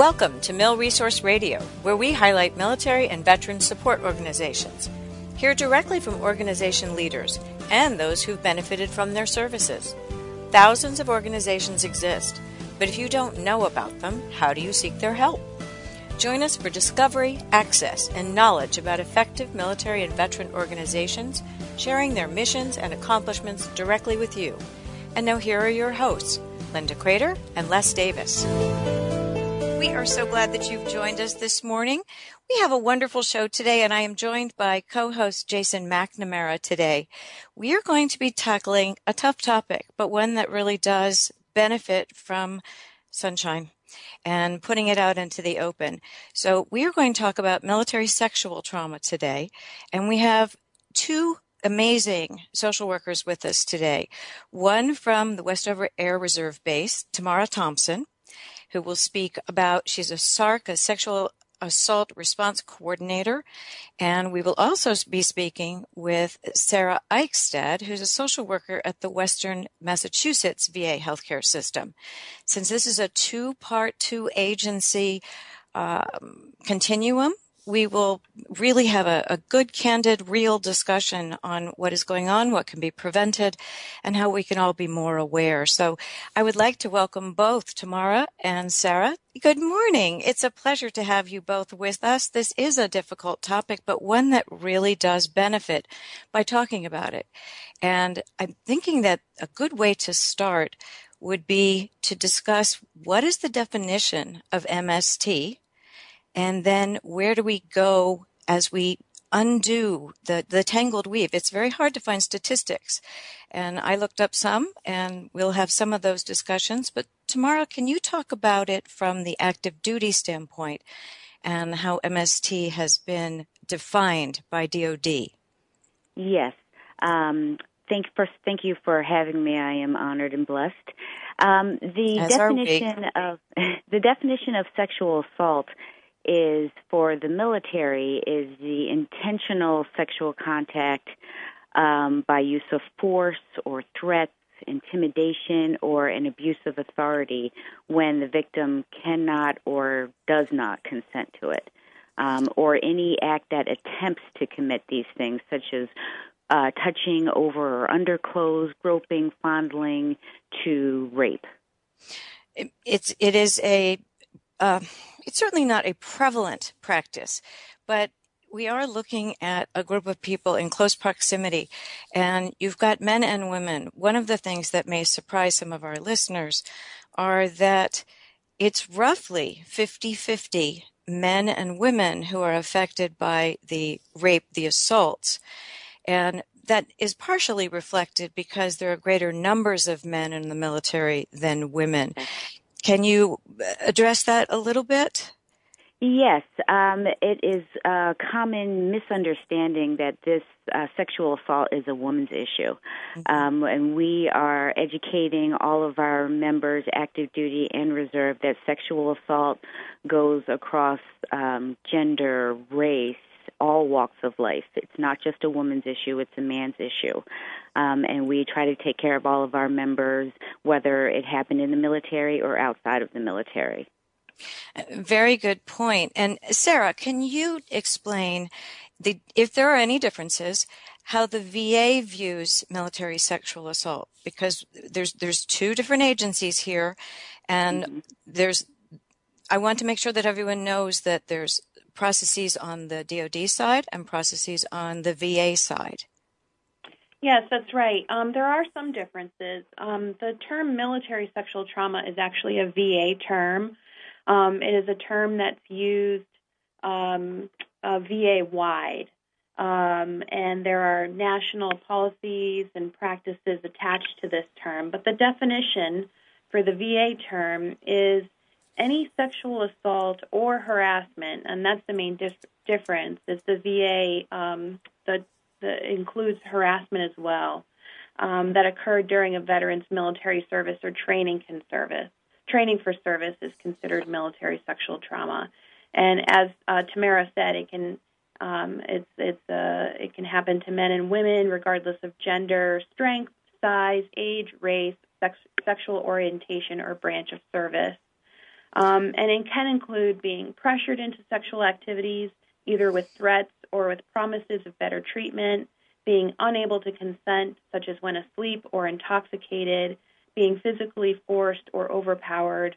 Welcome to Mil Resource Radio, where we highlight military and veteran support organizations. Hear directly from organization leaders and those who've benefited from their services. Thousands of organizations exist, but if you don't know about them, how do you seek their help? Join us for discovery, access, and knowledge about effective military and veteran organizations, sharing their missions and accomplishments directly with you. And now here are your hosts, Linda Kreter and Les Davis. We are so glad that you've joined us this morning. We have a wonderful show today, and I am joined by co host Jason McNamara today. We are going to be tackling a tough topic, but one that really does benefit from sunshine and putting it out into the open. So, we are going to talk about military sexual trauma today, and we have two amazing social workers with us today. One from the Westover Air Reserve Base, Tamara Thompson, who will speak about, she's a SARC, a sexual assault response coordinator. And we will also be speaking with Sara Eichstaedt, who's a social worker at the Western Massachusetts VA healthcare system. Since this is a two part, two agency um, continuum, we will really have a, a, good, candid, real discussion on what is going on, what can be prevented, and how we can all be more aware. So I would like to welcome both Tamara and Sara. Good morning. It's a pleasure to have you both with us. This is a difficult topic, but one that really does benefit by talking about it. And I'm thinking that a good way to start would be to discuss what is the definition of MST and then where do we go as we undo the, the tangled weave? It's very hard to find statistics. And I looked up some and we'll have some of those discussions. But Tamara, can you talk about it from the active duty standpoint and how MST has been defined by DOD? Yes. Um, thank first, thank you for having me. I am honored and blessed. Um, the As definition of the definition of sexual assault is for the military is the intentional sexual contact um, by use of force or threats, intimidation, or an abuse of authority when the victim cannot or does not consent to it, um, or any act that attempts to commit these things, such as uh, touching over or under clothes, groping, fondling, to rape. It's it is a uh, it's certainly not a prevalent practice, but we are looking at a group of people in close proximity and you've got men and women. One of the things that may surprise some of our listeners are that it's roughly 50-50 men and women who are affected by the rape, the assaults. And that is partially reflected because there are greater numbers of men in the military than women. Can you address that a little bit? Yes, um, it is a common misunderstanding that this uh, sexual assault is a woman's issue. Mm-hmm. Um, and we are educating all of our members, active duty and reserve, that sexual assault goes across um, gender, race, all walks of life. It's not just a woman's issue, it's a man's issue. Um, and we try to take care of all of our members, whether it happened in the military or outside of the military. Very good point. And Sara, can you explain the, if there are any differences, how the VA views military sexual assault? Because there's there's two different agencies here, and mm-hmm. there's. I want to make sure that everyone knows that there's processes on the DoD side and processes on the VA side. Yes, that's right. Um, there are some differences. Um, the term military sexual trauma is actually a VA term. Um, it is a term that's used um, uh, VA wide. Um, and there are national policies and practices attached to this term. But the definition for the VA term is any sexual assault or harassment, and that's the main dif- difference. Is the VA um, the, the includes harassment as well um, that occurred during a veteran's military service or training can service. Training for service is considered military sexual trauma, and as uh, Tamara said, it can um, it's it's uh, it can happen to men and women regardless of gender, strength, size, age, race, sex, sexual orientation, or branch of service. Um, and it can include being pressured into sexual activities, either with threats or with promises of better treatment, being unable to consent, such as when asleep or intoxicated, being physically forced or overpowered,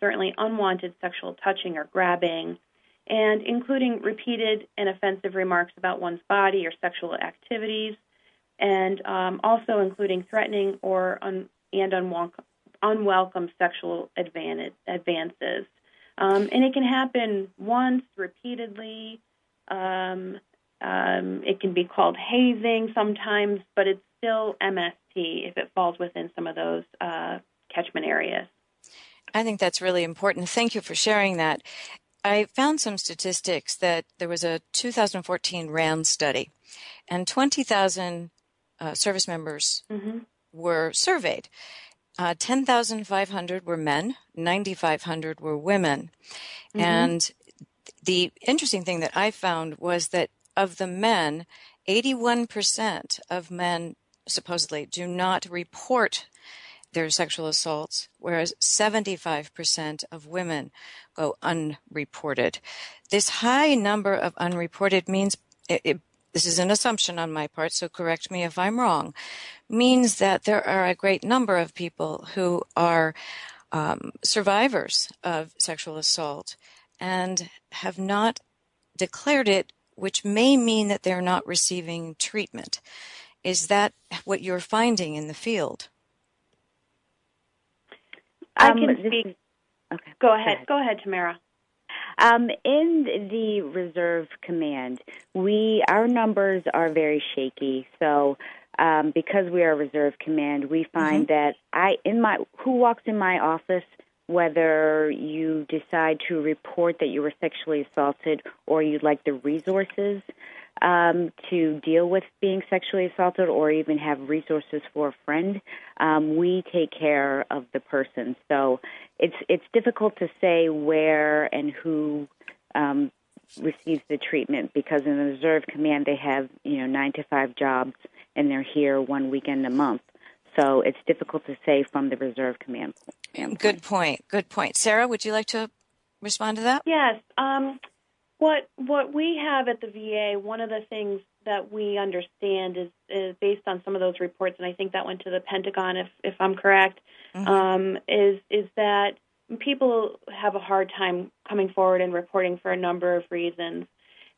certainly unwanted sexual touching or grabbing, and including repeated and offensive remarks about one's body or sexual activities, and um, also including threatening or un- and unwelcome, unwelcome sexual advantage, advances. Um, and it can happen once, repeatedly. Um, um, it can be called hazing sometimes, but it's still MST if it falls within some of those uh, catchment areas. I think that's really important. Thank you for sharing that. I found some statistics that there was a 2014 RAND study, and 20,000 uh, service members mm-hmm. were surveyed. Uh, 10,500 were men, 9,500 were women. Mm-hmm. And the interesting thing that I found was that of the men, 81% of men supposedly do not report their sexual assaults, whereas 75% of women go unreported. This high number of unreported means it, it, this is an assumption on my part, so correct me if I'm wrong, means that there are a great number of people who are um, survivors of sexual assault and have not declared it, which may mean that they're not receiving treatment. Is that what you're finding in the field? I um, can speak. Okay. Go ahead. Go ahead, Tamara. Um, in the reserve command, we our numbers are very shaky. So um, because we are a reserve command, we find mm-hmm. that I in my who walks in my office, whether you decide to report that you were sexually assaulted or you'd like the resources um, to deal with being sexually assaulted or even have resources for a friend, um, we take care of the person. So it's it's difficult to say where and who um, receives the treatment because in the reserve command they have you know nine to five jobs and they're here one weekend a month. So it's difficult to say from the reserve command. Good point. Good point. Sara, would you like to respond to that? Yes. Um, what what we have at the VA, one of the things that we understand is, is based on some of those reports, and I think that went to the Pentagon, if if I'm correct, mm-hmm. um, is is that people have a hard time coming forward and reporting for a number of reasons.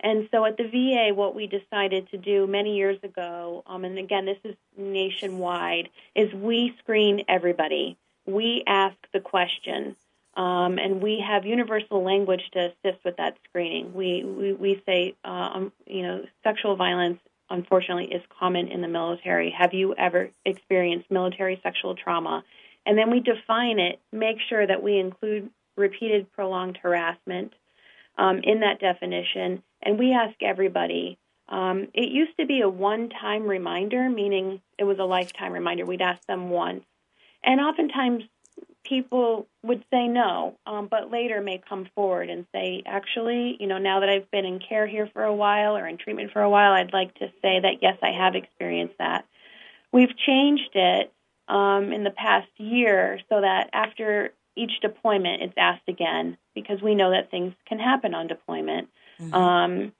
And so at the VA, what we decided to do many years ago, um, and again, this is nationwide, is we screen everybody. We ask the question um, and we have universal language to assist with that screening. We we, we say, uh, um, you know, sexual violence unfortunately is common in the military. Have you ever experienced military sexual trauma? And then we define it, make sure that we include repeated prolonged harassment um, in that definition, and we ask everybody. Um, it used to be a one-time reminder, meaning it was a lifetime reminder. We'd ask them once, and oftentimes people would say no, um, but later may come forward and say, actually, you know, now that I've been in care here for a while or in treatment for a while, I'd like to say that yes, I have experienced that. We've changed it um, in the past year so that after each deployment, it's asked again because we know that things can happen on deployment. Mm-hmm. Um,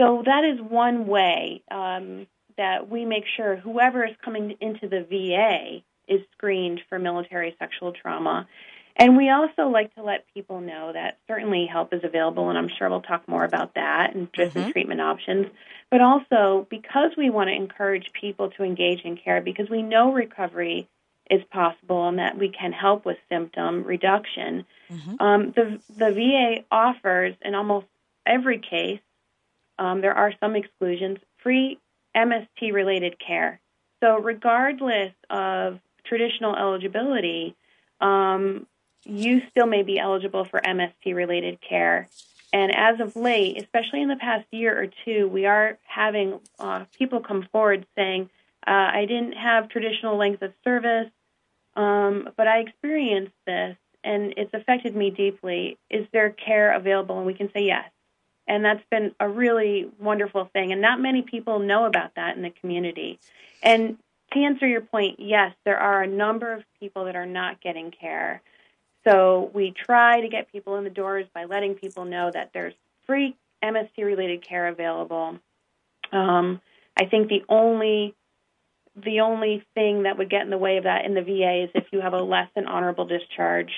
so that is one way um, that we make sure whoever is coming into the VA is screened for military sexual trauma. And we also like to let people know that certainly help is available, and I'm sure we'll talk more about that and different mm-hmm. treatment options. But also, because we want to encourage people to engage in care, because we know recovery is possible and that we can help with symptom reduction, mm-hmm. um, the, the VA offers in almost every case, um, there are some exclusions, free MST related care. So, regardless of traditional eligibility, um, you still may be eligible for MST related care. And as of late, especially in the past year or two, we are having uh, people come forward saying, uh, I didn't have traditional length of service, um, but I experienced this and it's affected me deeply. Is there care available? And we can say yes. And that's been a really wonderful thing. And not many people know about that in the community. And to answer your point, yes, there are a number of people that are not getting care. So we try to get people in the doors by letting people know that there's free MST related care available. Um, I think the only the only thing that would get in the way of that in the VA is if you have a less than honorable discharge.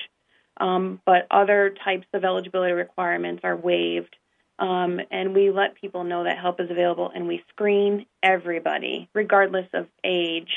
Um, but other types of eligibility requirements are waived. Um, and we let people know that help is available and we screen everybody, regardless of age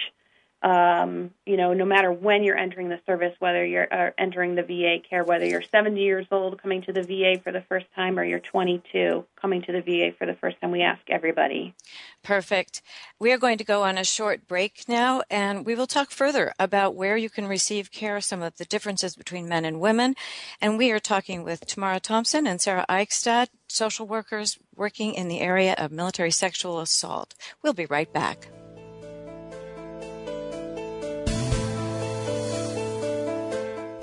um, you know, no matter when you're entering the service, whether you're uh, entering the VA care, whether you're 70 years old coming to the VA for the first time or you're 22 coming to the VA for the first time, we ask everybody. Perfect. We are going to go on a short break now, and we will talk further about where you can receive care, some of the differences between men and women. And we are talking with Tamara Thompson and Sara Eichstaedt, social workers working in the area of military sexual assault. We'll be right back.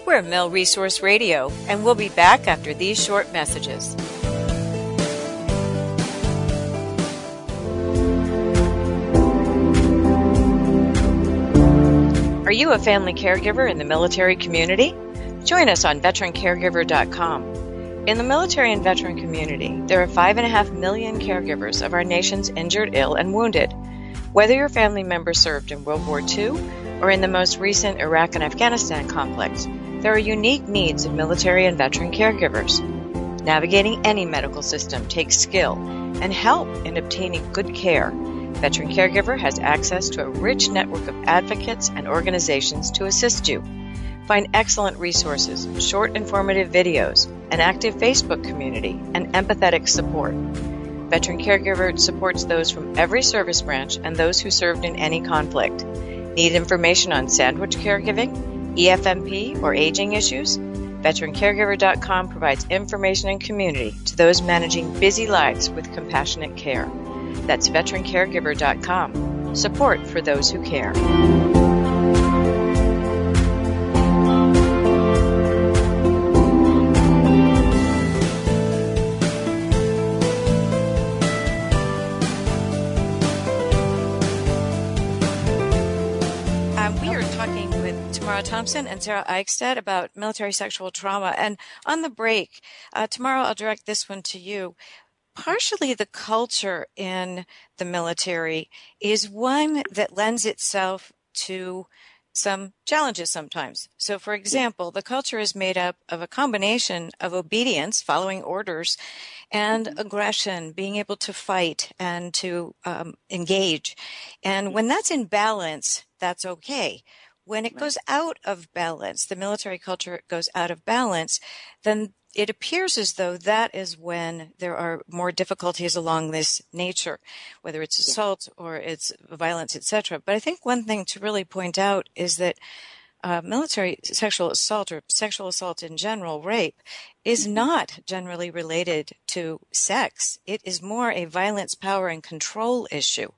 We're Mil Resource Radio, and we'll be back after these short messages. Are you a family caregiver in the military community? Join us on veterancaregiver.com. In the military and veteran community, there are 5.5 million caregivers of our nation's injured, ill, and wounded. Whether your family member served in World War II or in the most recent Iraq and Afghanistan conflicts, there are unique needs of military and veteran caregivers. Navigating any medical system takes skill and help in obtaining good care. Veteran Caregiver has access to a rich network of advocates and organizations to assist you. Find excellent resources, short informative videos, an active Facebook community, and empathetic support. Veteran Caregiver supports those from every service branch and those who served in any conflict. Need information on sandwich caregiving? EFMP, or aging issues, VeteranCaregiver.com provides information and community to those managing busy lives with compassionate care. That's VeteranCaregiver.com. Support for those who care. Thompson and Sara Eichstaedt about military sexual trauma. And on the break, uh, Tamara I'll direct this one to you. Partially, the culture in the military is one that lends itself to some challenges sometimes. So, for example, the culture is made up of a combination of obedience, following orders, and aggression, being able to fight and to um, engage. And when that's in balance, that's okay. When it right. goes out of balance, the military culture goes out of balance, then it appears as though that is when there are more difficulties along this nature, whether it's assault or it's violence, etc. But I think one thing to really point out is that uh, military sexual assault or sexual assault in general, rape, is mm-hmm. not generally related to sex. It is more a violence, power, and control issue.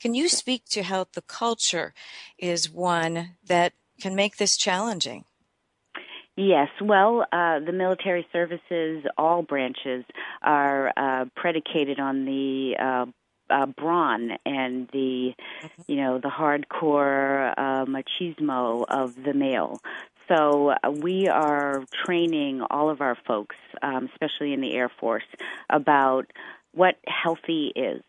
Can you speak to how the culture is one that can make this challenging? Yes, well, uh, the military services, all branches, are uh, predicated on the uh, brawn and the, mm-hmm. you know, the hardcore uh, machismo of the male. So uh, we are training all of our folks, um, especially in the Air Force, about what healthy is.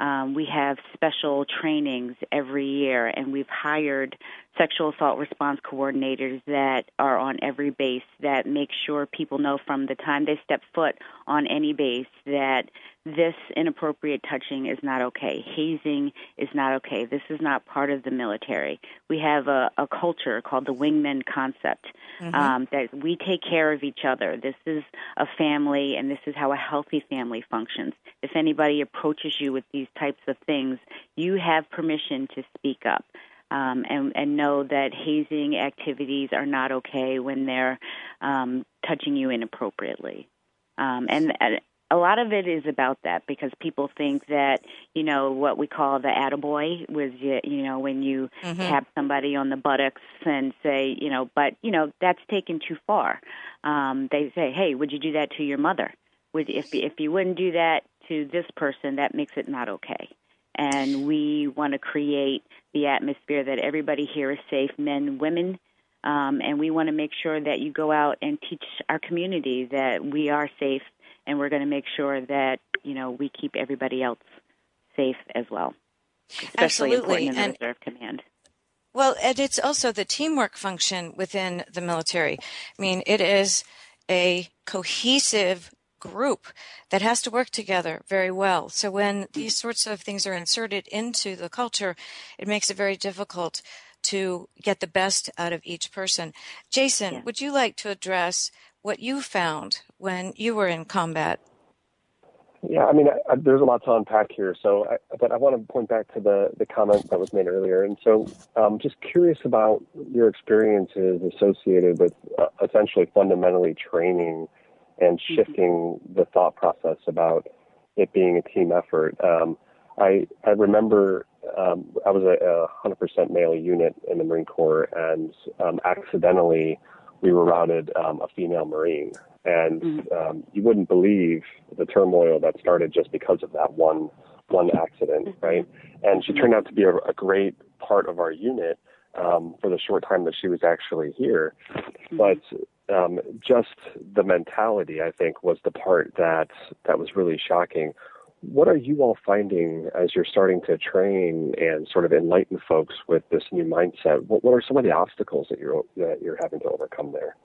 Um, we have special trainings every year, and we've hired sexual assault response coordinators that are on every base that make sure people know from the time they step foot on any base that this inappropriate touching is not okay. Hazing is not okay. This is not part of the military. We have a, a culture called the wingman concept mm-hmm. um, that we take care of each other. This is a family, and this is how a healthy family functions. If anybody approaches you with these types of things, you have permission to speak up. Um, and, and know that hazing activities are not okay when they're um, touching you inappropriately. Um, and a lot of it is about that because people think that you know what we call the attaboy was you know when you mm-hmm. tap somebody on the buttocks and say you know but you know that's taken too far um they say hey would you do that to your mother would if if you wouldn't do that to this person that makes it not okay and we want to create the atmosphere that everybody here is safe men women Um, and we want to make sure that you go out and teach our community that we are safe, and we're going to make sure that you know we keep everybody else safe as well. Especially Absolutely. important in the and, reserve command. Well, and it's also the teamwork function within the military. I mean, it is a cohesive group that has to work together very well. So when these sorts of things are inserted into the culture, it makes it very difficult to get the best out of each person. Jason, Yeah. would you like to address what you found when you were in combat? Yeah, I mean, I, I, there's a lot to unpack here. So, I, but I want to point back to the the comment that was made earlier, and so um, just curious about your experiences associated with uh, essentially fundamentally training and shifting the thought process about it being a team effort. Um, I I remember um, I was a, a 100% male unit in the Marine Corps, and um, accidentally we were routed um, a female Marine, and um, you wouldn't believe the turmoil that started just because of that one one accident, right? And she turned out to be a, a great part of our unit um, for the short time that she was actually here. But um, just the mentality, I think, was the part that that was really shocking. What are you all finding as you're starting to train and sort of enlighten folks with this new mindset? What, what are some of the obstacles that you're that you're having to overcome there?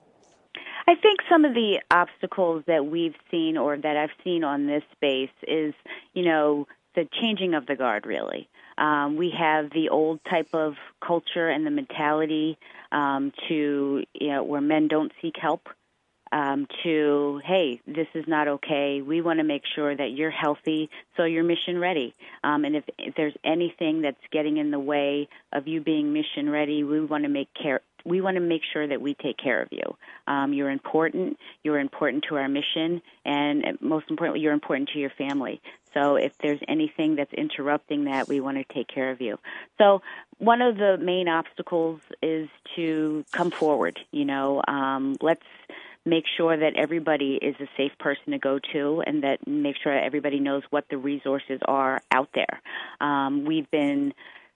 I think some of the obstacles that we've seen or that I've seen on this space is, you know, the changing of the guard, really. Um, we have the old type of culture and the mentality um, to, you know, where men don't seek help. Um, to hey, this is not okay. We want to make sure that you're healthy, so you're mission ready. Um, and if, if there's anything that's getting in the way of you being mission ready, we want to make care. We want to make sure that we take care of you. Um, you're important. You're important to our mission, and most importantly, you're important to your family. So if there's anything that's interrupting that, we want to take care of you. So one of the main obstacles is to come forward. You know, um, let's make sure that everybody is a safe person to go to and that make sure everybody knows what the resources are out there. Um, we've been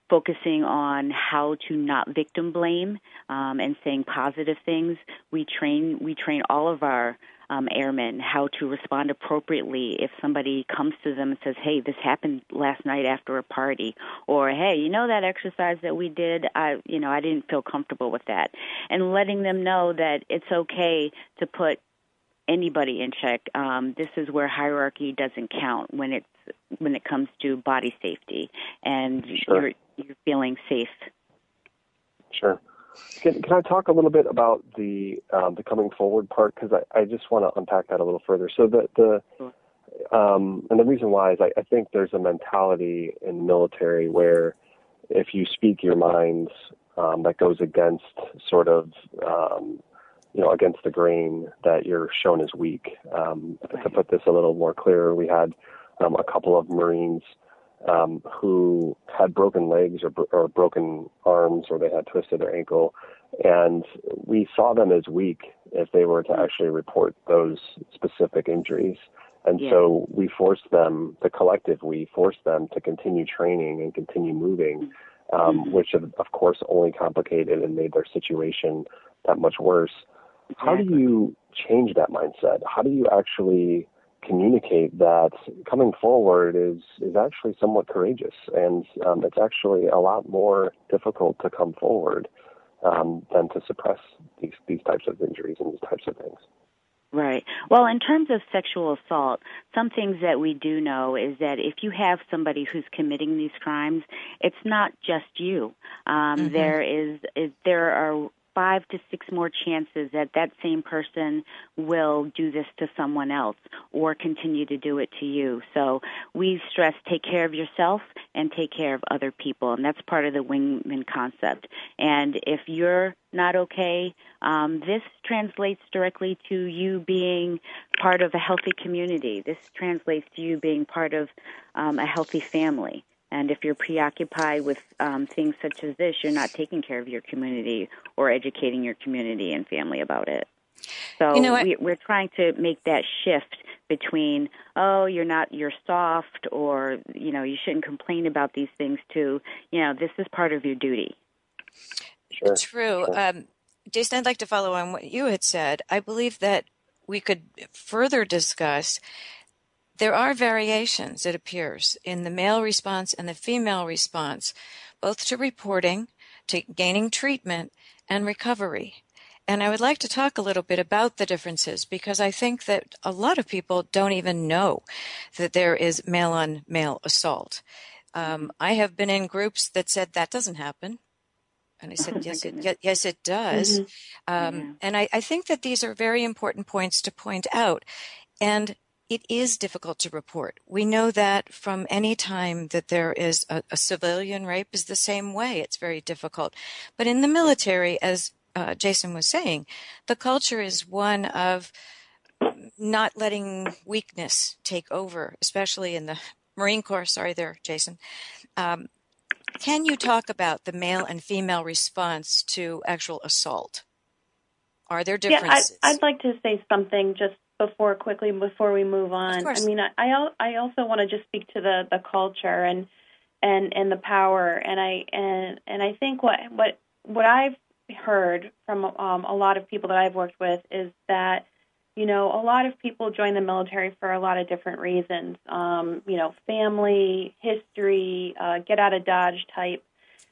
focusing on how to not victim blame um, and saying positive things. We train we train all of our um, airmen how to respond appropriately if somebody comes to them and says, "Hey, this happened last night after a party," or "Hey, you know that exercise that we did? I, you know, I didn't feel comfortable with that," and letting them know that it's okay to put anybody in check. Um, this is where hierarchy doesn't count when it's when it comes to body safety and Sure. you're you're feeling safe. Sure. Can, can I talk a little bit about the um, the coming forward part because I, I just want to unpack that a little further. So the the um, and the reason why is I, I think there's a mentality in the military where if you speak your mind um, that goes against sort of um, you know against the grain that you're shown as weak. Um, To put this a little more clear, we had um, a couple of Marines um, who had broken legs or, or broken arms or they had twisted their ankle. And we saw them as weak if they were to actually report those specific injuries. And Yeah. so we forced them, the collective, we forced them to continue training and continue moving, um, which of, of course only complicated and made their situation that much worse. How do you change that mindset? How do you actually communicate that coming forward is is actually somewhat courageous, and um, it's actually a lot more difficult to come forward um, than to suppress these these types of injuries and these types of things. Right. Well, in terms of sexual assault, some things that we do know is that if you have somebody who's committing these crimes, it's not just you. Um, there is, is there are five to six more chances that that same person will do this to someone else or continue to do it to you. So we stress take care of yourself and take care of other people, and that's part of the wingman concept. And if you're not okay, um, this translates directly to you being part of a healthy community. This translates to you being part of um, a healthy family. And if you're preoccupied with um, things such as this, you're not taking care of your community or educating your community and family about it. So You know we, we're trying to make that shift between oh you're not you're soft or you know you shouldn't complain about these things to you know this is part of your duty. Sure. True. Um, Jason, I'd like to follow on what you had said. I believe that we could further discuss there are variations, it appears, in the male response and the female response, both to reporting, to gaining treatment, and recovery. And I would like to talk a little bit about the differences because I think that a lot of people don't even know that there is male on male assault. Um, I have been in groups that said that doesn't happen. And I said, oh, yes, it, yes, it does. Mm-hmm. Um, yeah. And I, I think that these are very important points to point out. And it is difficult to report. We know that from any time that there is a, a, civilian rape is the same way. It's very difficult. But in the military, as uh, Jason was saying, the culture is one of not letting weakness take over, especially in the Marine Corps. Sorry there, Jason. Um, can you talk about the male and female response to actual assault? Are there differences? Yeah, I, I'd like to say something just before quickly before we move on. I mean, I I also want to just speak to the the culture and and and the power and I and and I think what what what I've heard from um, a lot of people that I've worked with is that you know a lot of people join the military for a lot of different reasons. Um, you know, family, history, uh, get out of dodge type.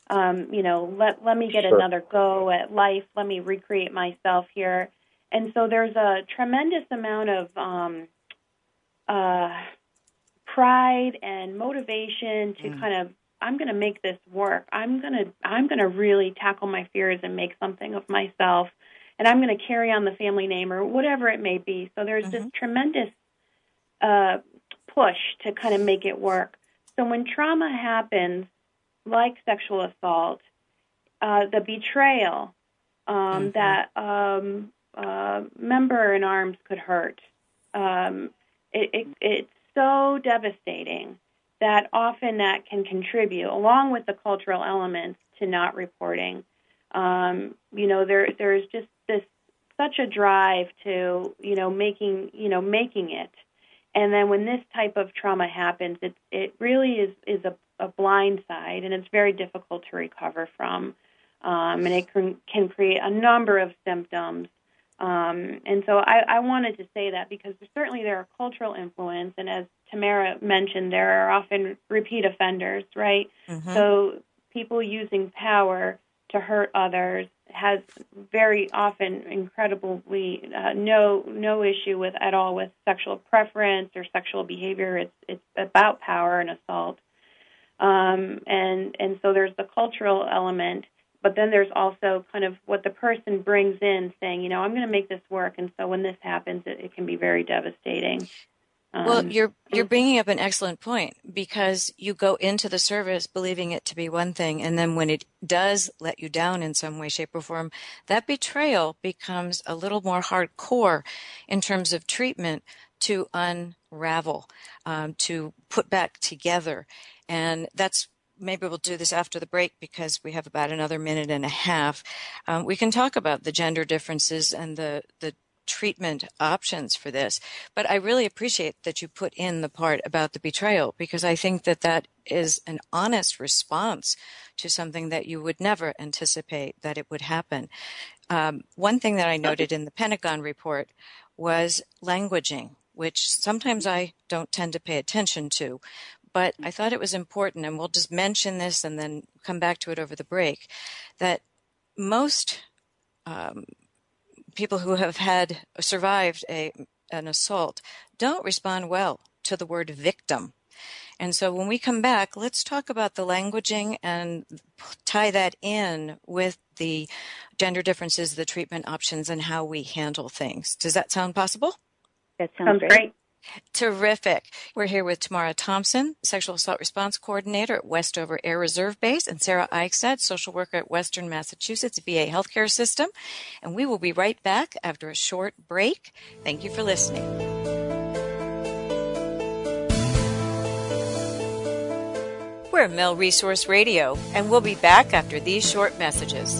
Um, you know, let let me get sure. another go at life. Let me recreate myself here and so there's a tremendous amount of um, uh, pride and motivation to mm. kind of I'm going to make this work. I'm going to I'm going to really tackle my fears and make something of myself, and I'm going to carry on the family name or whatever it may be. So there's mm-hmm. this tremendous uh, push to kind of make it work. So when trauma happens, like sexual assault, uh, the betrayal um, mm-hmm. that um, uh, member in arms could hurt. Um, it, it, it's so devastating that often that can contribute, along with the cultural elements, to not reporting. Um, you know, there there's just this such a drive to you know making you know making it, and then when this type of trauma happens, it it really is is a, a blind side, and it's very difficult to recover from, um, and it can can create a number of symptoms um, and so I, I, wanted to say that because certainly there are cultural influence, and as Tamara mentioned, there are often repeat offenders, right? Mm-hmm. So people using power to hurt others has very often incredibly uh, no no issue with at all with sexual preference or sexual behavior. It's it's about power and assault, um, and and so there's the cultural element but then there's also kind of what the person brings in saying you know i'm going to make this work. And so when this happens it, it can be very devastating. Um, well you're you're bringing up an excellent point because you go into the service believing it to be one thing and then when it does let you down in some way shape or form that betrayal becomes a little more hardcore in terms of treatment to unravel um, to put back together. And that's maybe we'll do this after the break because we have about another minute and a half. Um, we can talk about the gender differences and the, the treatment options for this. But I really appreciate that you put in the part about the betrayal because I think that that is an honest response to something that you would never anticipate that it would happen. Um, one thing that I noted in the Pentagon report was languaging, which sometimes I don't tend to pay attention to but I thought it was important, and we'll just mention this and then come back to it over the break, that most um, people who have had survived a an assault don't respond well to the word victim. And so when we come back, let's talk about the languaging and tie that in with the gender differences, the treatment options, and how we handle things. Does that sound possible? That sounds, sounds great. great. Terrific. We're here with Tamara Thompson, Sexual Assault Response Coordinator at Westover Air Reserve Base, and Sara Eichstaedt, Social Worker at Western Massachusetts VA Healthcare System. And we will be right back after a short break. Thank you for listening. We're Mil Resource Radio, and we'll be back after these short messages.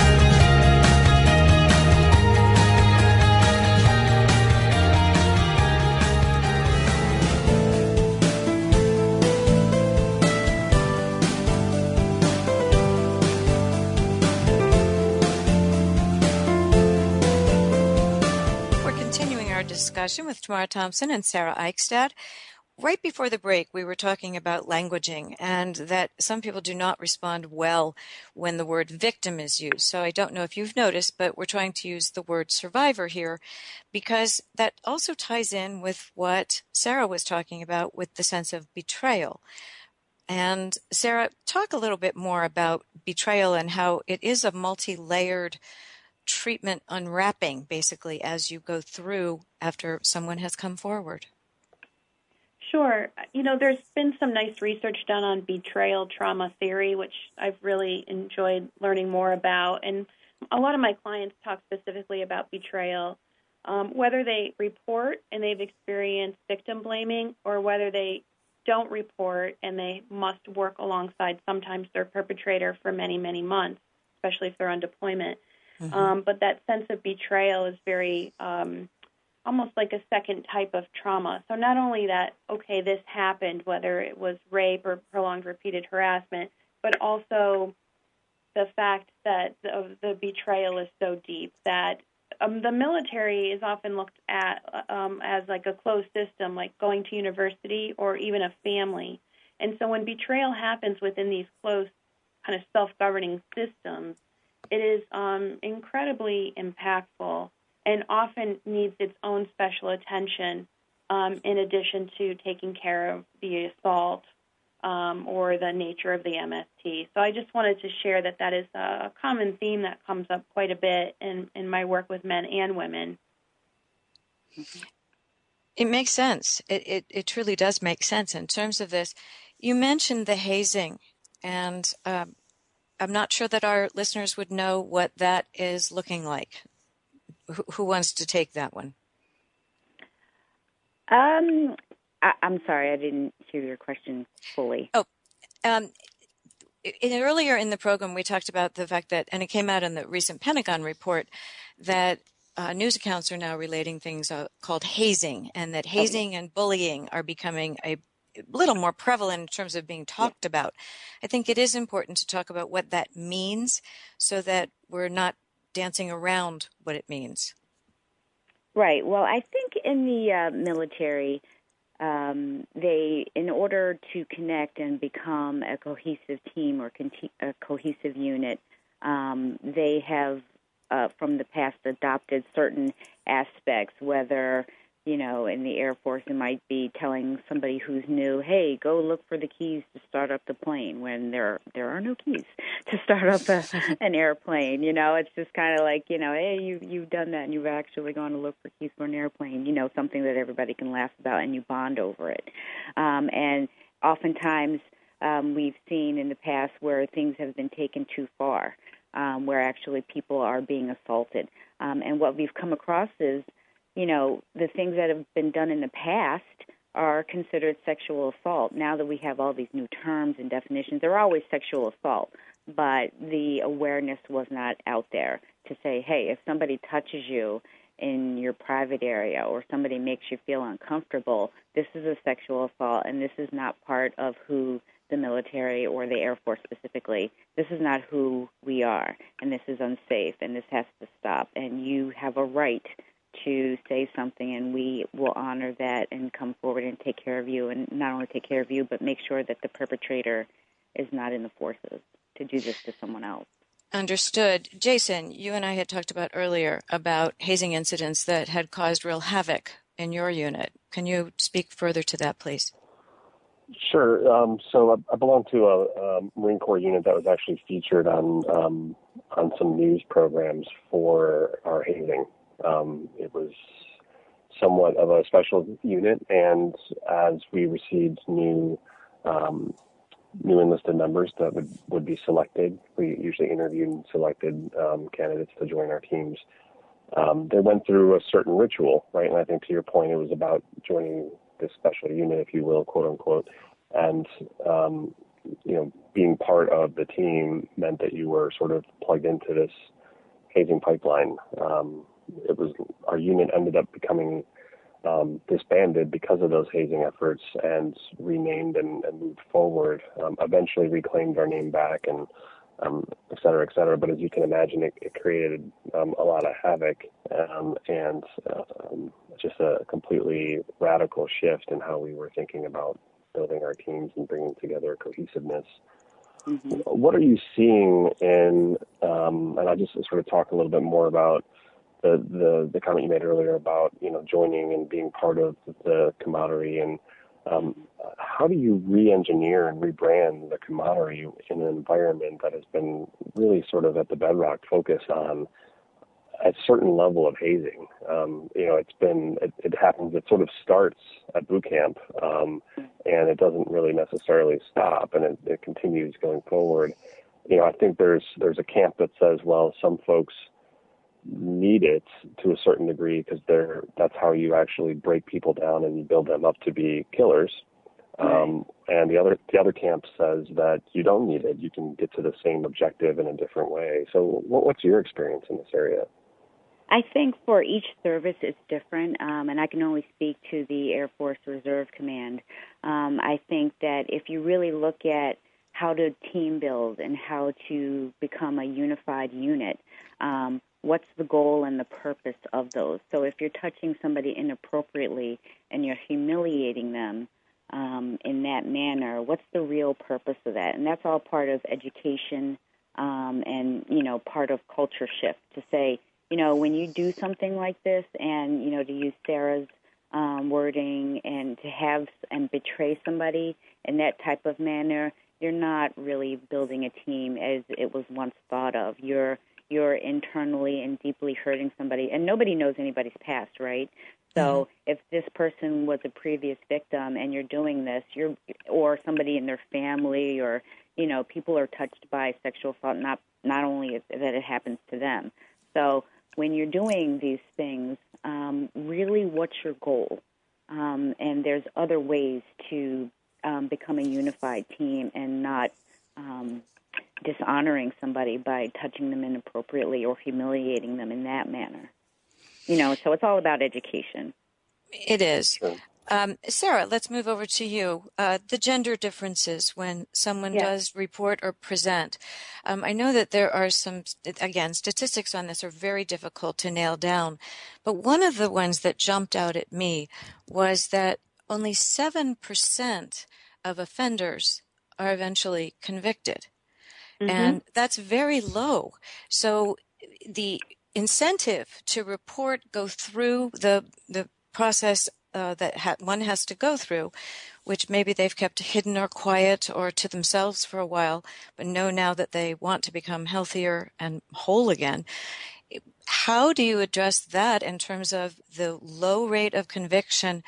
Discussion with Tamara Thompson and Sara Eichstaedt. Right before the break, we were talking about languaging and that some people do not respond well when the word victim is used. So I don't know if you've noticed, but we're trying to use the word survivor here because that also ties in with what Sara was talking about with the sense of betrayal. And Sara, talk a little bit more about betrayal and how it is a multi layered treatment unwrapping basically as you go through after someone has come forward? Sure. You know, there's been some nice research done on betrayal trauma theory, which I've really enjoyed learning more about. And a lot of my clients talk specifically about betrayal, um, whether they report and they've experienced victim blaming or whether they don't report and they must work alongside sometimes their perpetrator for many, many months, especially if they're on deployment. Mm-hmm. Um, but that sense of betrayal is very um, almost like a second type of trauma. So not only that, okay, this happened, whether it was rape or prolonged repeated harassment, but also the fact that the, the betrayal is so deep that um, the military is often looked at um, as like a closed system, like going to university or even a family. And so when betrayal happens within these closed kind of self-governing systems, it is um, incredibly impactful and often needs its own special attention um, in addition to taking care of the assault um, or the nature of the MST. So I just wanted to share that that is a common theme that comes up quite a bit in, in my work with men and women. It makes sense. It, it, it truly does make sense in terms of this. You mentioned the hazing, and um, I'm not sure that our listeners would know what that is looking like. Who, who wants to take that one? Um, I, am sorry, I didn't hear your question fully. Oh, um, in, earlier in the program, we talked about the fact that, and it came out in the recent Pentagon report, that uh, news accounts are now relating things uh, called hazing, and that hazing and bullying are becoming a little more prevalent in terms of being talked about. I think it is important to talk about what that means so that we're not dancing around what it means. Right. Well, I think in the uh, military, um, they, in order to connect and become a cohesive team or a cohesive unit, um, they have, uh, from the past, adopted certain aspects, whether you know, in the Air Force, it might be telling somebody who's new, "Hey, go look for the keys to start up the plane." When there there are no keys to start up a, an airplane, you know, it's just kind of like, you know, hey, you you've done that, and you've actually gone to look for keys for an airplane. You know, something that everybody can laugh about, and you bond over it. Um, and oftentimes, um, we've seen in the past where things have been taken too far, um, where actually people are being assaulted. Um, and what we've come across is you know, the things that have been done in the past are considered sexual assault. Now that we have all these new terms and definitions, they're always sexual assault, but the awareness was not out there to say, hey, if somebody touches you in your private area or somebody makes you feel uncomfortable, this is a sexual assault and this is not part of who the military or the Air Force specifically. This is not who we are and this is unsafe and this has to stop and you have a right to say something, and we will honor that and come forward and take care of you, and not only take care of you, but make sure that the perpetrator is not in the forces to do this to someone else. Understood. Jason, you and I had talked about earlier about hazing incidents that had caused real havoc in your unit. Can you speak further to that, please? Sure. Um, so I, I, belong to a, a, Marine Corps unit that was actually featured on um, on some news programs for our hazing. Um, it was somewhat of a special unit, and as we received new um, new enlisted members that would, would be selected, we usually interviewed and selected um, candidates to join our teams. Um, they went through a certain ritual, right? And I think to your point, it was about joining this special unit, if you will, quote unquote, and um, you know, being part of the team meant that you were sort of plugged into this hazing pipeline. Um, it was our unit ended up becoming um, disbanded because of those hazing efforts and renamed and, and moved forward. Um, eventually reclaimed our name back and um, et cetera, et cetera. But as you can imagine, it, it created um, a lot of havoc um, and um, just a completely radical shift in how we were thinking about building our teams and bringing together cohesiveness. Mm-hmm. What are you seeing in, um, and I'll just sort of talk a little bit more about the, the, the comment you made earlier about, you know, joining and being part of the camaraderie and um, how do you re-engineer and rebrand the camaraderie in an environment that has been really sort of at the bedrock focus on a certain level of hazing. Um, you know, it's been it, it, happens. It sort of starts at boot camp, um, and it doesn't really necessarily stop, and it, it continues going forward. You know, I think there's there's a camp that says, well, some folks need it to a certain degree because they're that's how you actually break people down and build them up to be killers. Um, and the other the other camp says that you don't need it. You can get to the same objective in a different way. So, what, what's your experience in this area? I think for each service it's different, um, and I can only speak to the Air Force Reserve Command. Um, I think that if you really look at how to team build and how to become a unified unit, um, what's the goal and the purpose of those? So if you're touching somebody inappropriately and you're humiliating them um, in that manner, what's the real purpose of that? And that's all part of education um, and you know part of culture shift to say you know, when you do something like this, and you know, to use Sara's um, wording, and to have and betray somebody in that type of manner, you're not really building a team as it was once thought of. You're you're internally and deeply hurting somebody, and nobody knows anybody's past, right? So mm-hmm. if this person was a previous victim and you're doing this, you're or somebody in their family or you know people are touched by sexual assault, not not only that it happens to them. So when you're doing these things, um, really what's your goal? Um, and there's other ways to um, become a unified team and not um, dishonoring somebody by touching them inappropriately or humiliating them in that manner. You know, so it's all about education. It is. Um, Sara, let's move over to you. Uh, the gender differences when someone yes. does report or present. Um, I know that there are some, again, statistics on this are very difficult to nail down, but one of the ones that jumped out at me was that only 7% of offenders are eventually convicted. Mm-hmm. And that's very low. So the incentive to report, go through the, the process uh, that ha- one has to go through, which maybe they've kept hidden or quiet or to themselves for a while, but know now that they want to become healthier and whole again. How do you address that in terms of the low rate of conviction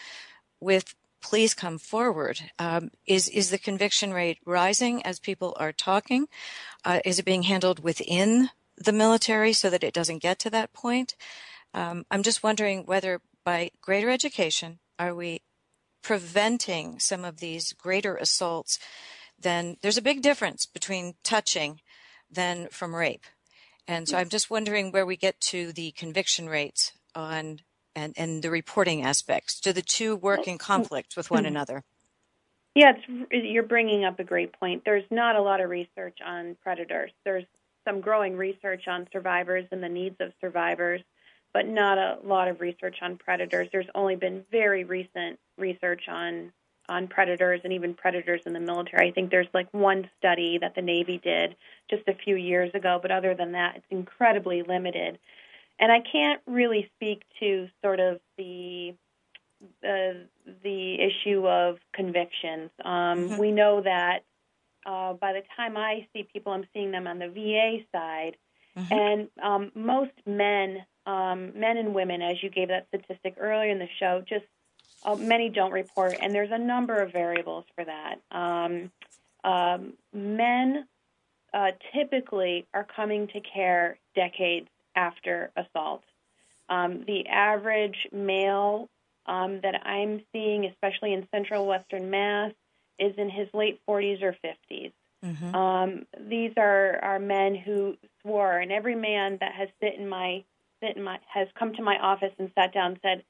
with please come forward? Um, is is the conviction rate rising as people are talking? Uh, is it being handled within the military so that it doesn't get to that point? Um, I'm just wondering whether by greater education are we preventing some of these greater assaults, then there's a big difference between touching than from rape. And so I'm just wondering where we get to the conviction rates on and, and the reporting aspects. Do the two work in conflict with one another? Yeah, you're bringing up a great point. There's not a lot of research on predators. There's some growing research on survivors and the needs of survivors. but not a lot of research on predators. There's only been very recent research on on predators and even predators in the military. I think there's like one study that the Navy did just a few years ago, but other than that, it's incredibly limited. And I can't really speak to sort of the uh, the issue of convictions. Um, mm-hmm. We know that uh, by the time I see people, I'm seeing them on the VA side, mm-hmm. and um, most men, um, men and women, as you gave that statistic earlier in the show, just uh, many don't report, and there's a number of variables for that. Um, um, men uh, typically are coming to care decades after assault. Um, the average male um, that I'm seeing, especially in central western Mass, is in his late 40s or 50s. Mm-hmm. Um, these are, are men who swore, and every man that has sit in my sit in my has come to my office and sat down and said,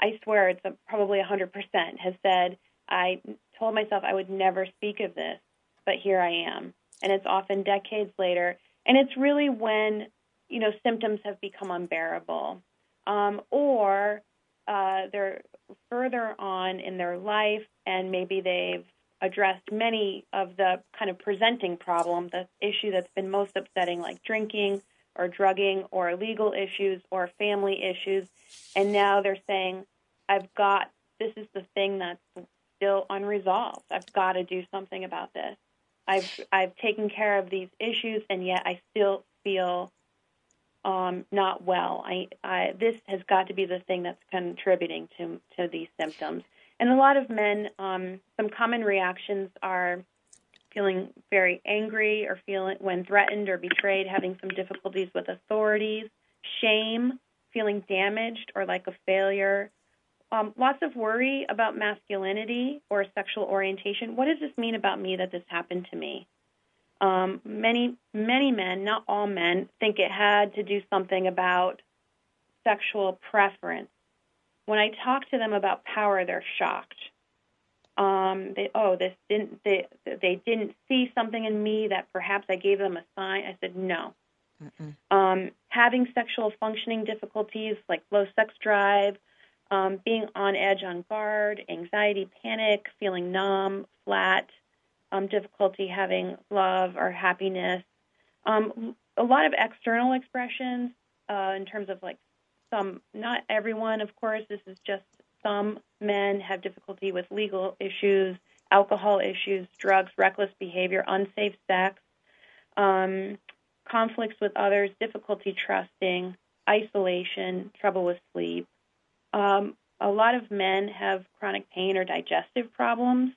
I swear it's a, probably 100% has said, I told myself I would never speak of this, but here I am. And it's often decades later. And it's really when, you know, symptoms have become unbearable. Um, or uh, they're further on in their life and maybe they've addressed many of the kind of presenting problem, the issue that's been most upsetting, like drinking or drugging or legal issues or family issues. And now they're saying, I've got, this is the thing that's still unresolved. I've got to do something about this. I've, I've taken care of these issues and yet I still feel um, not well. I, I, this has got to be the thing that's contributing to, to these symptoms. And a lot of men, um, some common reactions are feeling very angry or feeling when threatened or betrayed, having some difficulties with authorities, shame, feeling damaged or like a failure, um, lots of worry about masculinity or sexual orientation. What does this mean about me that this happened to me? Um, many, many men, not all men, think it had to do something about sexual preference. When I talk to them about power, they're shocked um, they oh this didn't they they didn't see something in me that perhaps I gave them a sign. I said no. Um, having sexual functioning difficulties like low sex drive, um, being on edge, on guard, anxiety, panic, feeling numb, flat, um, difficulty having love or happiness. Um, a lot of external expressions uh, in terms of like some, not everyone, of course. This is just some men have difficulty with legal issues, alcohol issues, drugs, reckless behavior, unsafe sex, um, conflicts with others, difficulty trusting, isolation, trouble with sleep. Um, a lot of men have chronic pain or digestive problems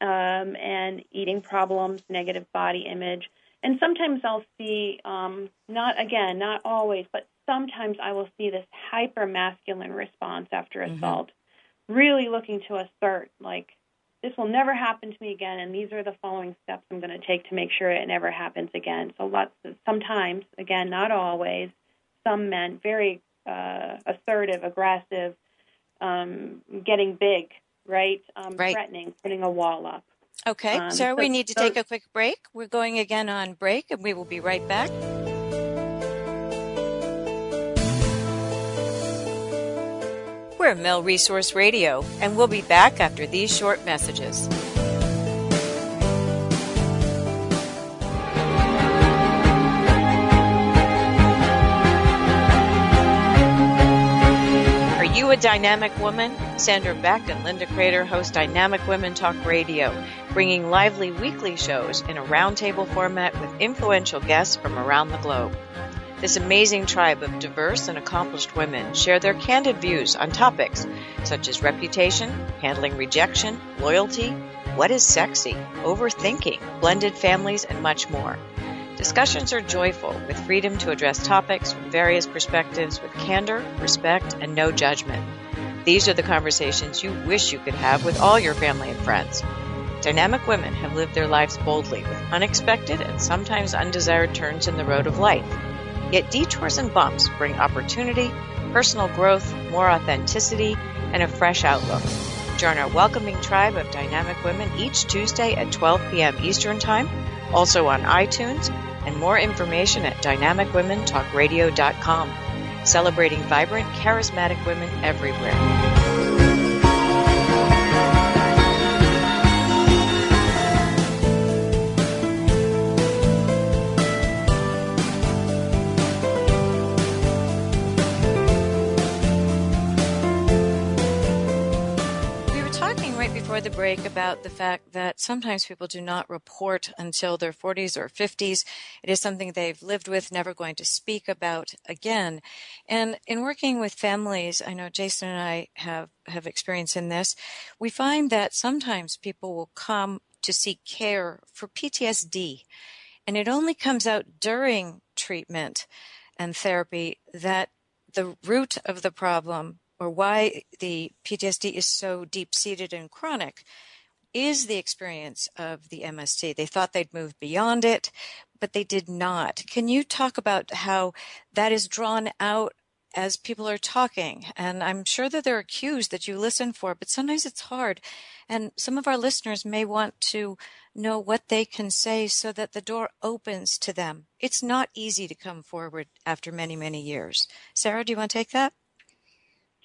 um, and eating problems, negative body image. And sometimes I'll see, um, not again, not always, but sometimes I will see this hyper masculine response after mm-hmm. assault, really looking to assert, like, this will never happen to me again, and these are the following steps I'm going to take to make sure it never happens again. So, lots of, sometimes, again, not always, some men very uh, assertive, aggressive, um, getting big, right? Um, right? Threatening, putting a wall up. Okay, um, so we need to take a quick break. We're going again on break, and we will be right back. We're Mil Resource Radio, and we'll be back after these short messages. You a dynamic woman? Sandra Beck and Linda Kreter host Dynamic Women Talk Radio, bringing lively weekly shows in a roundtable format with influential guests from around the globe. This amazing tribe of diverse and accomplished women share their candid views on topics such as reputation, handling rejection, loyalty, what is sexy, overthinking, blended families, and much more. Discussions are joyful with freedom to address topics from various perspectives with candor, respect, and no judgment. These are the conversations you wish you could have with all your family and friends. Dynamic women have lived their lives boldly with unexpected and sometimes undesired turns in the road of life. Yet detours and bumps bring opportunity, personal growth, more authenticity, and a fresh outlook. Join our welcoming tribe of dynamic women each Tuesday at 12 p.m. Eastern Time, also on iTunes, and more information at dynamicwomentalkradio.com. celebrating vibrant, charismatic women everywhere. Break about the fact that sometimes people do not report until their 40s or 50s. It is something they've lived with, never going to speak about again. And in working with families, I know Jason and I have, have experience in this. We find that sometimes people will come to seek care for PTSD, and it only comes out during treatment and therapy that the root of the problem or why the PTSD is so deep seated and chronic is the experience of the MST. They thought they'd moved beyond it, but they did not. Can you talk about how that is drawn out as people are talking? And I'm sure that there are cues that you listen for, but sometimes it's hard. And some of our listeners may want to know what they can say so that the door opens to them. It's not easy to come forward after many, many years. Sara, do you want to take that?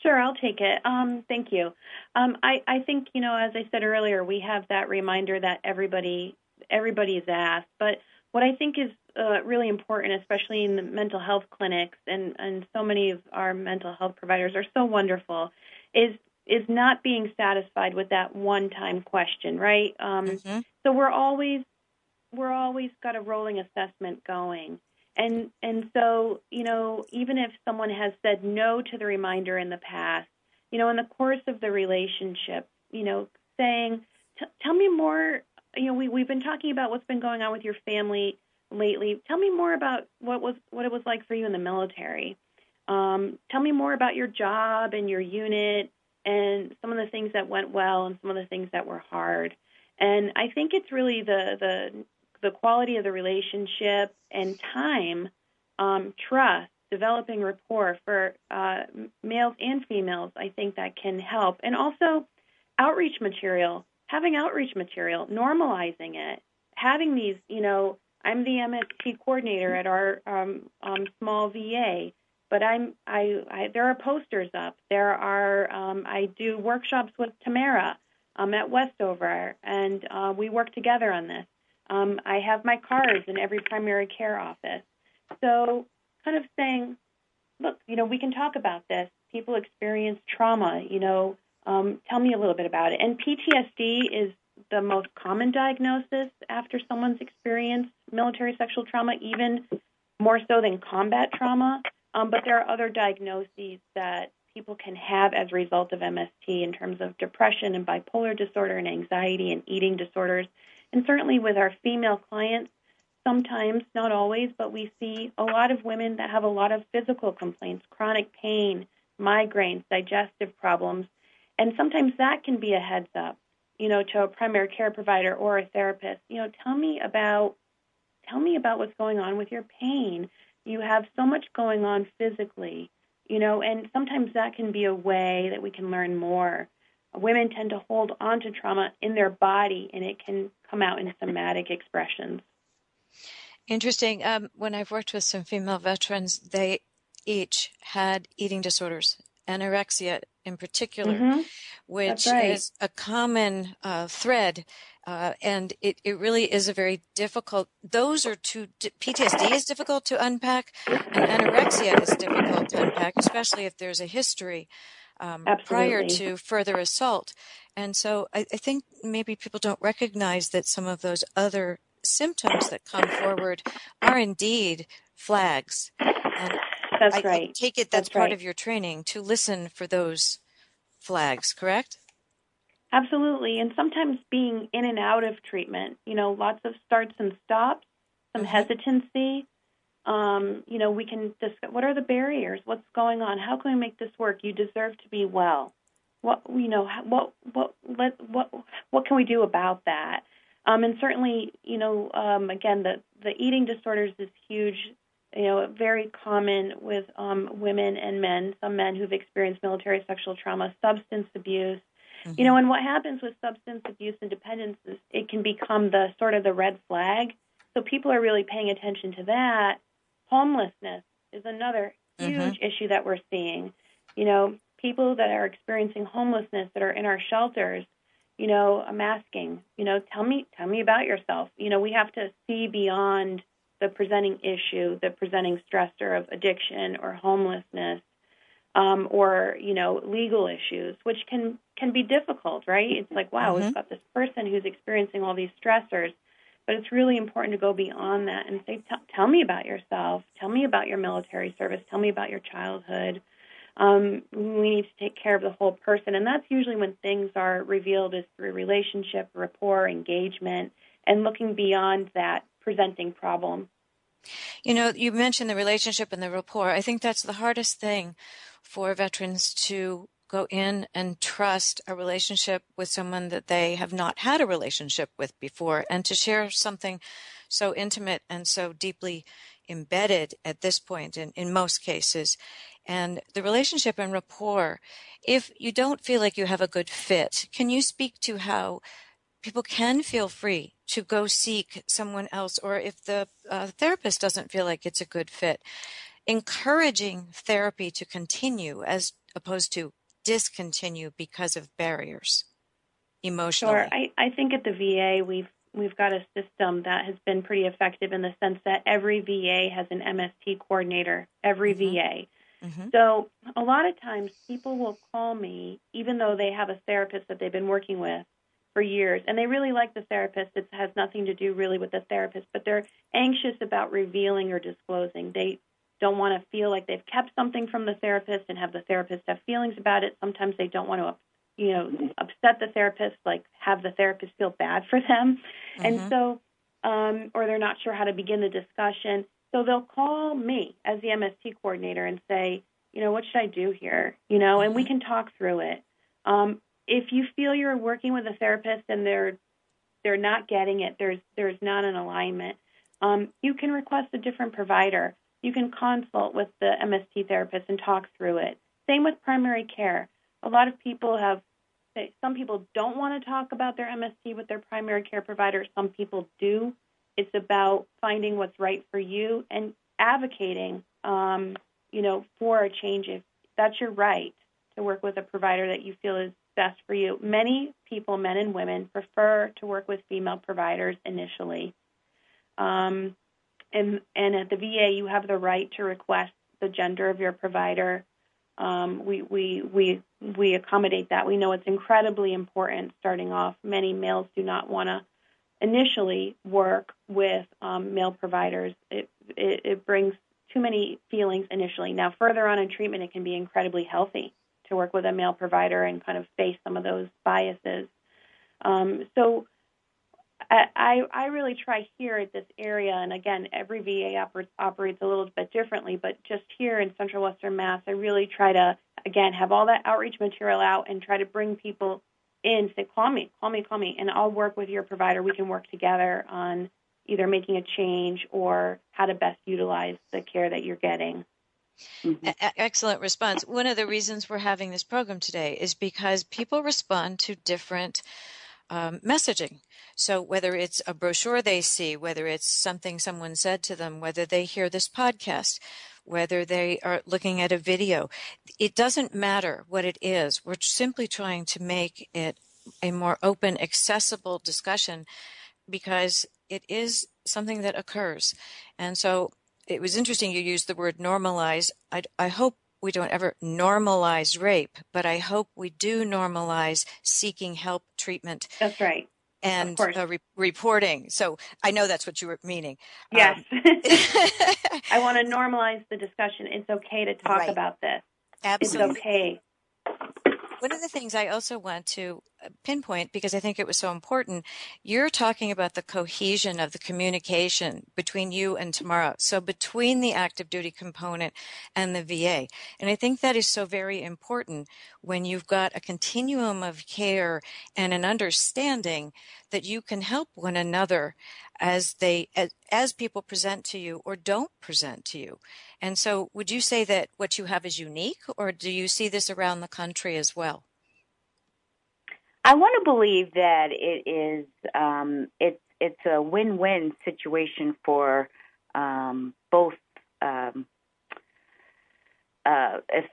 Sure, I'll take it. Um, thank you. Um, I, I think you know, as I said earlier, we have that reminder that everybody everybody is asked. But what I think is uh, really important, especially in the mental health clinics, and and so many of our mental health providers are so wonderful, is is not being satisfied with that one time question, right? Um, mm-hmm. So we're always we're always got a rolling assessment going and and so you know even if someone has said no to the reminder in the past you know in the course of the relationship you know saying tell me more you know we we've been talking about what's been going on with your family lately. Tell me more about what was what it was like for you in the military. Um, tell me more about your job and your unit and some of the things that went well and some of the things that were hard. And i think it's really the the the quality of the relationship and time, um, trust, developing rapport for uh, males and females, I think that can help. And also outreach material, having outreach material, normalizing it, having these, you know, I'm the MST coordinator at our um, um, small VA, but I'm I, I there are posters up. There are um, I do workshops with Tamara um, at Westover, and uh, we work together on this. Um, I have my cards in every primary care office. So, kind of saying, look, you know, we can talk about this. People experience trauma. You know, um, tell me a little bit about it. And PTSD is the most common diagnosis after someone's experienced military sexual trauma, even more so than combat trauma. Um, but there are other diagnoses that people can have as a result of MST in terms of depression and bipolar disorder and anxiety and eating disorders. And certainly with our female clients, sometimes, not always, but we see a lot of women that have a lot of physical complaints, chronic pain, migraines, digestive problems. And sometimes that can be a heads up, you know, to a primary care provider or a therapist. You know, tell me about tell me about what's going on with your pain. You have so much going on physically, you know, and sometimes that can be a way that we can learn more women tend to hold on to trauma in their body and it can come out in somatic expressions. Interesting. Um, when I've worked with some female veterans, they each had eating disorders, anorexia in particular, mm-hmm. which right. is a common uh, thread. Uh, and it, it really is a very difficult, those are two, PTSD is difficult to unpack and anorexia is difficult to unpack, especially if there's a history um, prior to further assault. And so I, I, think maybe people don't recognize that some of those other symptoms that come forward are indeed flags. And that's I, right. I take it that's, that's part right. of your training to listen for those flags, correct? Absolutely. And sometimes being in and out of treatment, you know, lots of starts and stops, some mm-hmm. hesitancy, um, you know, we can discuss what are the barriers, what's going on, how can we make this work? You deserve to be well. What you know, what what let what what can we do about that? Um, and certainly, you know, um, again, the the eating disorders is huge. You know, very common with um, women and men. Some men who've experienced military sexual trauma, substance abuse. Mm-hmm. You know, and what happens with substance abuse and dependence is it can become the sort of the red flag. So people are really paying attention to that homelessness is another huge mm-hmm. issue that we're seeing. You know, people that are experiencing homelessness that are in our shelters, you know, I'm asking, you know, tell me tell me about yourself. You know, we have to see beyond the presenting issue, the presenting stressor of addiction or homelessness, um, or you know, legal issues, which can can be difficult, right? It's like, wow, mm-hmm. we've got this person who's experiencing all these stressors, but it's really important to go beyond that and say, tell me about yourself, tell me about your military service, tell me about your childhood. Um, we need to take care of the whole person, and that's usually when things are revealed is through relationship, rapport, engagement, and looking beyond that presenting problem. You know, you mentioned the relationship and the rapport. I think that's the hardest thing for veterans to go in and trust a relationship with someone that they have not had a relationship with before and to share something so intimate and so deeply embedded at this point in, in most cases. And the relationship and rapport, if you don't feel like you have a good fit, can you speak to how people can feel free to go seek someone else, or if the uh, therapist doesn't feel like it's a good fit, encouraging therapy to continue as opposed to discontinue because of barriers emotionally. Sure. I, I think at the VA we've we've got a system that has been pretty effective in the sense that every VA has an MST coordinator, every mm-hmm. VA. Mm-hmm. So a lot of times people will call me, even though they have a therapist that they've been working with, for years and they really like the therapist it has nothing to do really with the therapist but they're anxious about revealing or disclosing they don't want to feel like they've kept something from the therapist and have the therapist have feelings about it sometimes they don't want to you know upset the therapist like have the therapist feel bad for them mm-hmm. and so um or they're not sure how to begin the discussion so they'll call me as the MST coordinator and say you know what should I do here you know and we mm-hmm. can talk through it um, if you feel you're working with a therapist and they're they're not getting it, there's there's not an alignment, um, you can request a different provider. You can consult with the MST therapist and talk through it. Same with primary care. A lot of people have some people don't want to talk about their MST with their primary care provider. Some people do. It's about finding what's right for you and advocating, um, you know, for a change. If that's your right to work with a provider that you feel is best for you. Many people, men and women, prefer to work with female providers initially. Um, and, and at the VA, you have the right to request the gender of your provider. Um, we, we, we, we accommodate that. We know it's incredibly important starting off. Many males do not want to initially work with um, male providers. It, it, it brings too many feelings initially. Now, further on in treatment, it can be incredibly healthy to work with a male provider and kind of face some of those biases. Um, so I, I really try here at this area, and again, every VA oper- operates a little bit differently, but just here in Central Western Mass, I really try to, again, have all that outreach material out and try to bring people in, say, call me, call me, call me, and I'll work with your provider. We can work together on either making a change or how to best utilize the care that you're getting. Mm-hmm. Excellent response. One of the reasons we're having this program today is because people respond to different um, messaging. So whether it's a brochure they see, whether it's something someone said to them, whether they hear this podcast, whether they are looking at a video, it doesn't matter what it is. We're simply trying to make it a more open, accessible discussion because it is something that occurs. And so it was interesting you used the word normalize. I, I hope we don't ever normalize rape, but I hope we do normalize seeking help, treatment. That's right. And uh, re- reporting. So I know that's what you were meaning. Yes. Um, I want to normalize the discussion. It's okay to talk right. about this. Absolutely. It's okay. One of the things I also want to pinpoint, because I think it was so important, you're talking about the cohesion of the communication between you and Tamara. So between the active duty component and the VA. And I think that is so very important when you've got a continuum of care and an understanding that you can help one another as they as, as people present to you or don't present to you. And so would you say that what you have is unique or do you see this around the country as well? I want to believe that it is um, it's it's a win-win situation for um, both um,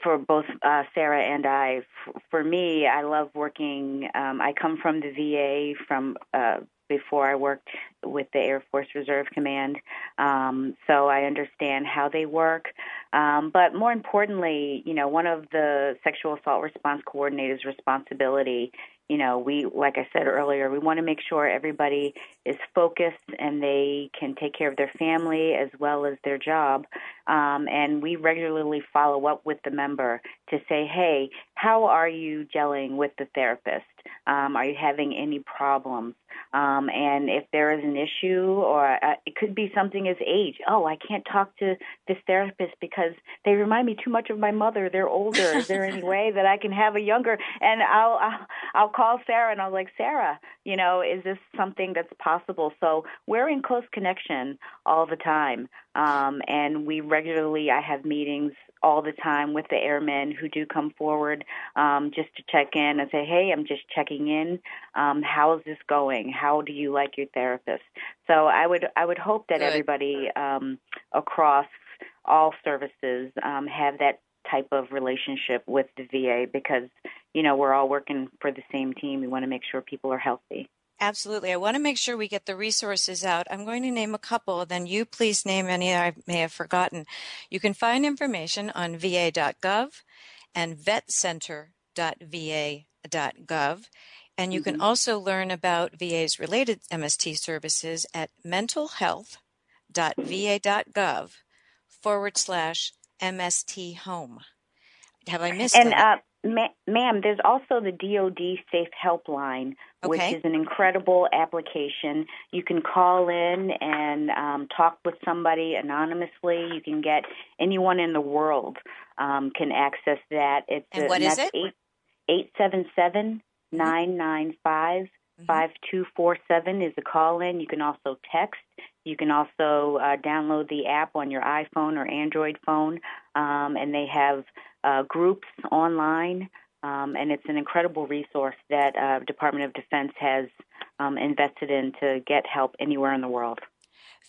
for both uh, Sara and I. For me, I love working. Um, I come from the VA from uh, before I worked with the Air Force Reserve Command, um, so I understand how they work. Um, but more importantly, you know, one of the sexual assault response coordinators' responsibility you know, we, like I said earlier, we want to make sure everybody is focused and they can take care of their family as well as their job. Um, and we regularly follow up with the member to say, hey, how are you gelling with the therapist? Um, are you having any problems? Um, and if there is an issue, or uh, it could be something as age. Oh, I can't talk to this therapist because they remind me too much of my mother. They're older. is there any way that I can have a younger? And I'll I'll, I'll call Sara and I'll like, Sara, you know, is this something that's possible? So we're in close connection all the time. Um, and we regularly, I have meetings all the time with the airmen who do come forward um, just to check in and say, hey, I'm just checking in. Um, how is this going? How do you like your therapist? So I would I would hope that Good. everybody um, across all services um, have that type of relationship with the VA because you know we're all working for the same team. We want to make sure people are healthy. Absolutely. I want to make sure we get the resources out. I'm going to name a couple, then you please name any I may have forgotten. You can find information on va.gov and vetcenter.va.gov. And you mm-hmm. can also learn about VA's related MST services at mentalhealth.va.gov forward slash MST home. Have I missed and, uh, Ma- ma'am, there's also the DoD Safe Helpline, okay. which is an incredible application. You can call in and um, talk with somebody anonymously. You can get anyone in the world um, can access that. It's and a, what is it? Eight seven seven nine nine five five two four seven is the call in. You can also text. You can also uh, download the app on your iPhone or Android phone, um, and they have uh, groups online, um, and it's an incredible resource that uh, Department of Defense has um, invested in to get help anywhere in the world.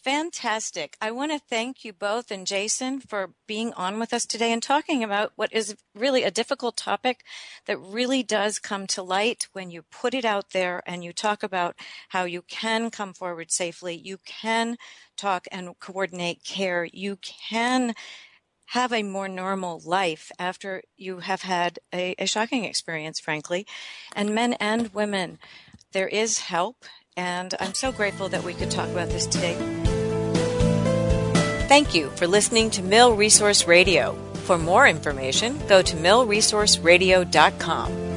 Fantastic. I want to thank you both and Jason for being on with us today and talking about what is really a difficult topic that really does come to light when you put it out there and you talk about how you can come forward safely. You can talk and coordinate care. You can have a more normal life after you have had a, a shocking experience, frankly. And men and women, there is help. And I'm so grateful that we could talk about this today. Thank you for listening to Mil Resource Radio. For more information, go to milresourceradio.com.